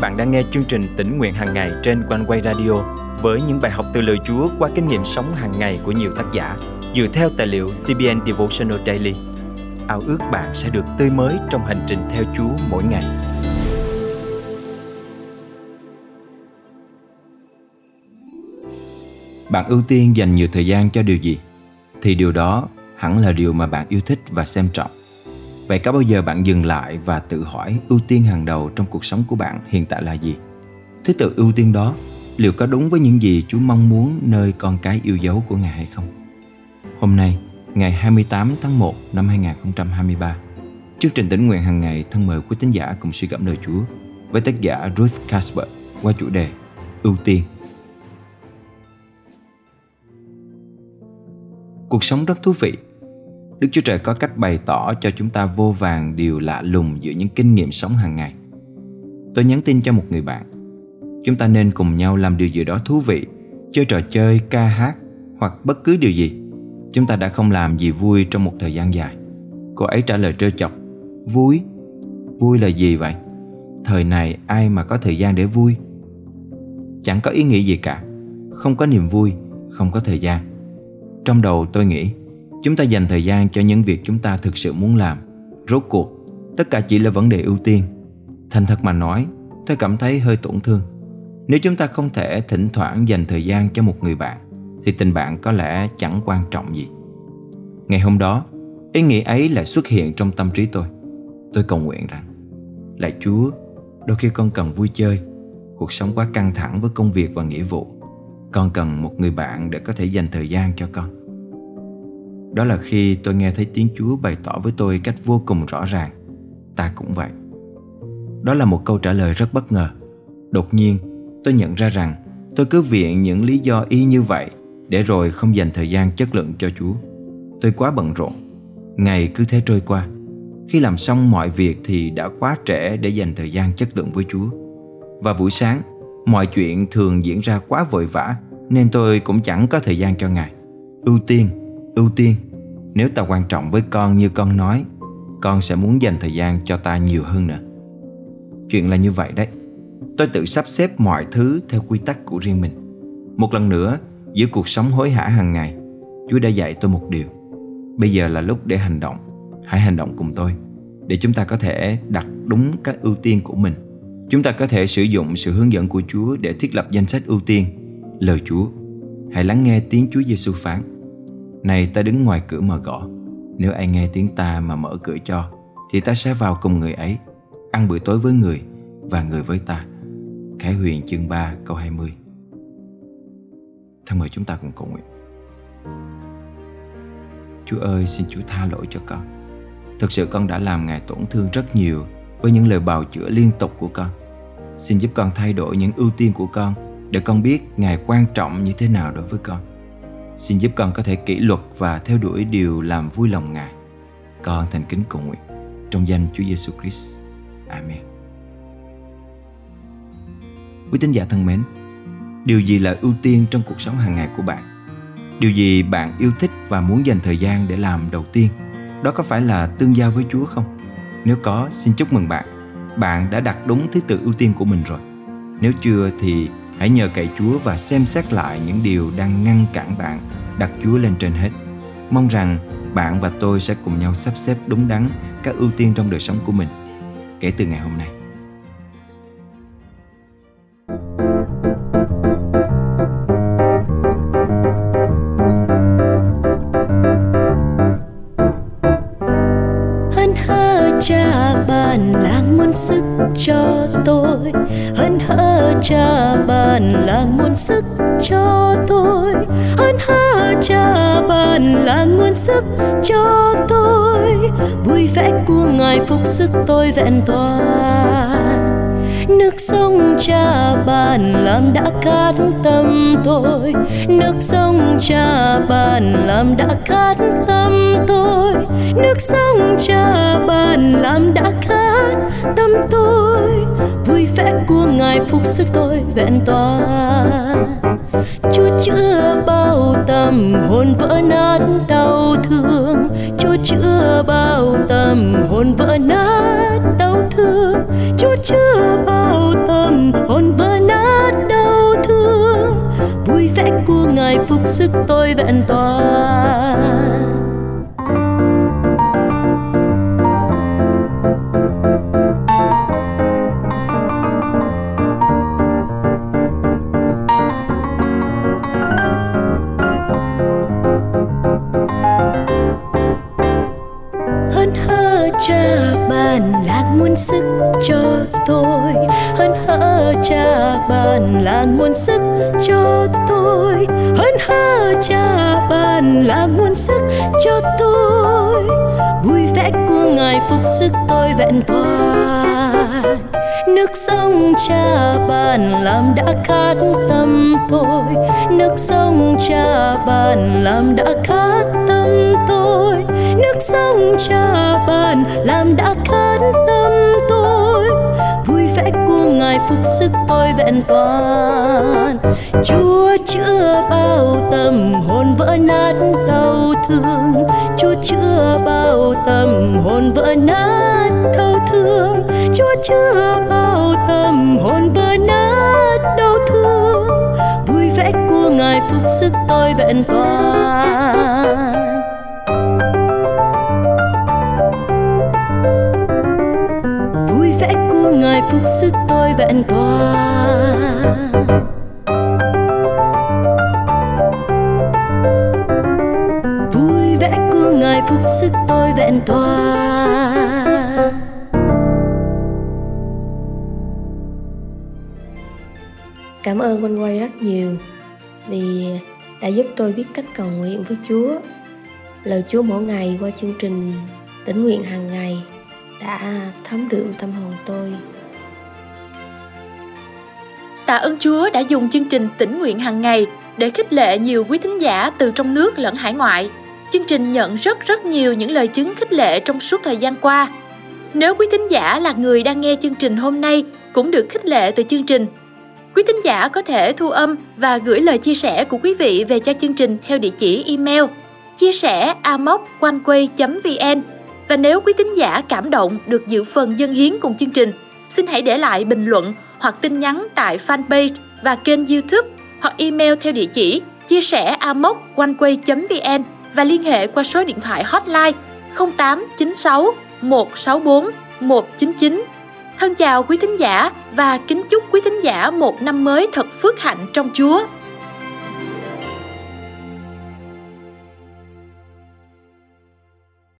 bạn đang nghe chương trình tỉnh nguyện hàng ngày trên quanh quay radio với những bài học từ lời Chúa qua kinh nghiệm sống hàng ngày của nhiều tác giả dựa theo tài liệu CBN Devotional Daily. Ao ước bạn sẽ được tươi mới trong hành trình theo Chúa mỗi ngày. Bạn ưu tiên dành nhiều thời gian cho điều gì? Thì điều đó hẳn là điều mà bạn yêu thích và xem trọng. Vậy có bao giờ bạn dừng lại và tự hỏi ưu tiên hàng đầu trong cuộc sống của bạn hiện tại là gì? Thứ tự ưu tiên đó liệu có đúng với những gì Chúa mong muốn nơi con cái yêu dấu của Ngài hay không? Hôm nay, ngày 28 tháng 1 năm 2023, chương trình tỉnh nguyện hàng ngày thân mời quý tín giả cùng suy gẫm lời Chúa với tác giả Ruth Casper qua chủ đề Ưu tiên. Cuộc sống rất thú vị. Đức Chúa Trời có cách bày tỏ cho chúng ta vô vàng điều lạ lùng giữa những kinh nghiệm sống hàng ngày. Tôi nhắn tin cho một người bạn Chúng ta nên cùng nhau làm điều gì đó thú vị, chơi trò chơi, ca hát hoặc bất cứ điều gì. Chúng ta đã không làm gì vui trong một thời gian dài. Cô ấy trả lời trêu chọc, vui? Vui là gì vậy? Thời này ai mà có thời gian để vui? Chẳng có ý nghĩa gì cả. Không có niềm vui, không có thời gian. Trong đầu tôi nghĩ, chúng ta dành thời gian cho những việc chúng ta thực sự muốn làm. Rốt cuộc, tất cả chỉ là vấn đề ưu tiên. Thành thật mà nói, tôi cảm thấy hơi tổn thương. Nếu chúng ta không thể thỉnh thoảng dành thời gian cho một người bạn Thì tình bạn có lẽ chẳng quan trọng gì. Ngày hôm đó Ý nghĩ ấy lại xuất hiện trong tâm trí tôi. Tôi cầu nguyện rằng Lạy Chúa Đôi khi con cần vui chơi Cuộc sống quá căng thẳng với công việc và nghĩa vụ. Con cần một người bạn để có thể dành thời gian cho con. Đó là khi tôi nghe thấy tiếng Chúa bày tỏ với tôi cách vô cùng rõ ràng Ta cũng vậy Đó là một câu trả lời rất bất ngờ Đột nhiên tôi nhận ra rằng tôi cứ viện những lý do y như vậy để rồi không dành thời gian chất lượng cho Chúa. Tôi quá bận rộn. Ngày cứ thế trôi qua. Khi làm xong mọi việc thì đã quá trễ để dành thời gian chất lượng với Chúa. Và buổi sáng, mọi chuyện thường diễn ra quá vội vã nên tôi cũng chẳng có thời gian cho Ngài. Ưu tiên, ưu tiên. Nếu ta quan trọng với con như con nói, con sẽ muốn dành thời gian cho ta nhiều hơn nữa. Chuyện là như vậy đấy. Tôi tự sắp xếp mọi thứ theo quy tắc của riêng mình. Một lần nữa, giữa cuộc sống hối hả hàng ngày, Chúa đã dạy tôi một điều. Bây giờ là lúc để hành động. Hãy hành động cùng tôi để chúng ta có thể đặt đúng các ưu tiên của mình. Chúng ta có thể sử dụng sự hướng dẫn của Chúa để thiết lập danh sách ưu tiên. Lời Chúa. Hãy lắng nghe tiếng Chúa Giêsu phán. Này ta đứng ngoài cửa mà gõ. Nếu ai nghe tiếng ta mà mở cửa cho, thì ta sẽ vào cùng người ấy, ăn bữa tối với người và người với ta. Khải Huyền chương 3 câu 20 Thân mời chúng ta cùng cầu nguyện. Chúa ơi xin Chúa tha lỗi cho con. Thực sự con đã làm Ngài tổn thương rất nhiều Với những lời bào chữa liên tục của con. Xin giúp con thay đổi những ưu tiên của con Để con biết Ngài quan trọng như thế nào đối với con. Xin giúp con có thể kỷ luật và theo đuổi điều làm vui lòng Ngài Con thành kính cầu nguyện Trong danh Chúa Giêsu Christ. Amen Quý tín giả thân mến, điều gì là ưu tiên trong cuộc sống hàng ngày của bạn? Điều gì bạn yêu thích và muốn dành thời gian để làm đầu tiên? Đó có phải là tương giao với Chúa không? Nếu có, xin chúc mừng bạn. Bạn đã đặt đúng thứ tự ưu tiên của mình rồi. Nếu chưa thì hãy nhờ cậy Chúa và xem xét lại những điều đang ngăn cản bạn, đặt Chúa lên trên hết. Mong rằng bạn và tôi sẽ cùng nhau sắp xếp đúng đắn các ưu tiên trong đời sống của mình kể từ ngày hôm nay. Sức cho tôi. Hân hơ cha bàn là nguồn sức cho tôi. Hân hơ cha bàn là nguồn sức cho tôi. Vui vẻ của ngài phục sức tôi vẹn toàn. Nước sông cha bàn làm đã cát tâm tôi. Nước sông cha bàn làm đã cát tâm tôi. Nước sông cha lam đã khát tâm tôi. Vui vẻ của ngài phục sức tôi vẹn toàn. Chúa chữa bao tâm hồn vỡ nát đau thương. Chúa chữa bao tâm hồn vỡ nát đau thương. Chúa chữa bao tâm hồn vỡ nát đau thương. Vui vẻ của ngài phục sức tôi vẹn toàn. Sức cho tôi. Hân hở cha bàn là nguồn sức cho tôi. Hân hở cha bàn là nguồn sức cho tôi. Vui vẻ của ngài phục sức tôi vẹn toàn nước sông cha bàn làm đã khát tâm tôi. Nước sông cha bàn làm đã khát tâm tôi. Nước sông cha bàn làm đã khát tâm tôi. Vui vẻ của ngài phục sức tôi vẹn toàn. Chúa chữa bao tâm hồn vỡ nát đau thương. Chưa bao tâm hồn vỡ nát đau thương. Chúa chưa bao tâm hồn vỡ nát đau thương. Vui vẻ của ngài phục sức tôi vẹn toàn. Vui vẻ của ngài phục sức tôi vẹn toàn. Cảm ơn quanh quay rất nhiều vì đã giúp tôi biết cách cầu nguyện với chúa lời chúa mỗi ngày qua chương trình tỉnh nguyện hàng ngày đã thấm đượm tâm hồn tôi Tạ ơn Chúa đã dùng chương trình tỉnh nguyện hàng ngày để khích lệ nhiều quý thính giả từ trong nước lẫn hải ngoại. Chương trình nhận rất rất nhiều những lời chứng khích lệ trong suốt thời gian qua. Nếu quý thính giả là người đang nghe chương trình hôm nay cũng được khích lệ từ chương trình. Quý thính giả có thể thu âm và gửi lời chia sẻ của quý vị về cho chương trình theo địa chỉ email chia sẻ amoconeway.vn và nếu quý thính giả cảm động được dự phần dân hiến cùng chương trình, xin hãy để lại bình luận hoặc tin nhắn tại fanpage và kênh YouTube hoặc email theo địa chỉ chia sẻ amoconeway.vn và liên hệ qua số điện thoại hotline 0896 164 199. Thân chào quý thính giả và kính chúc quý thính giả một năm mới thật phước hạnh trong Chúa.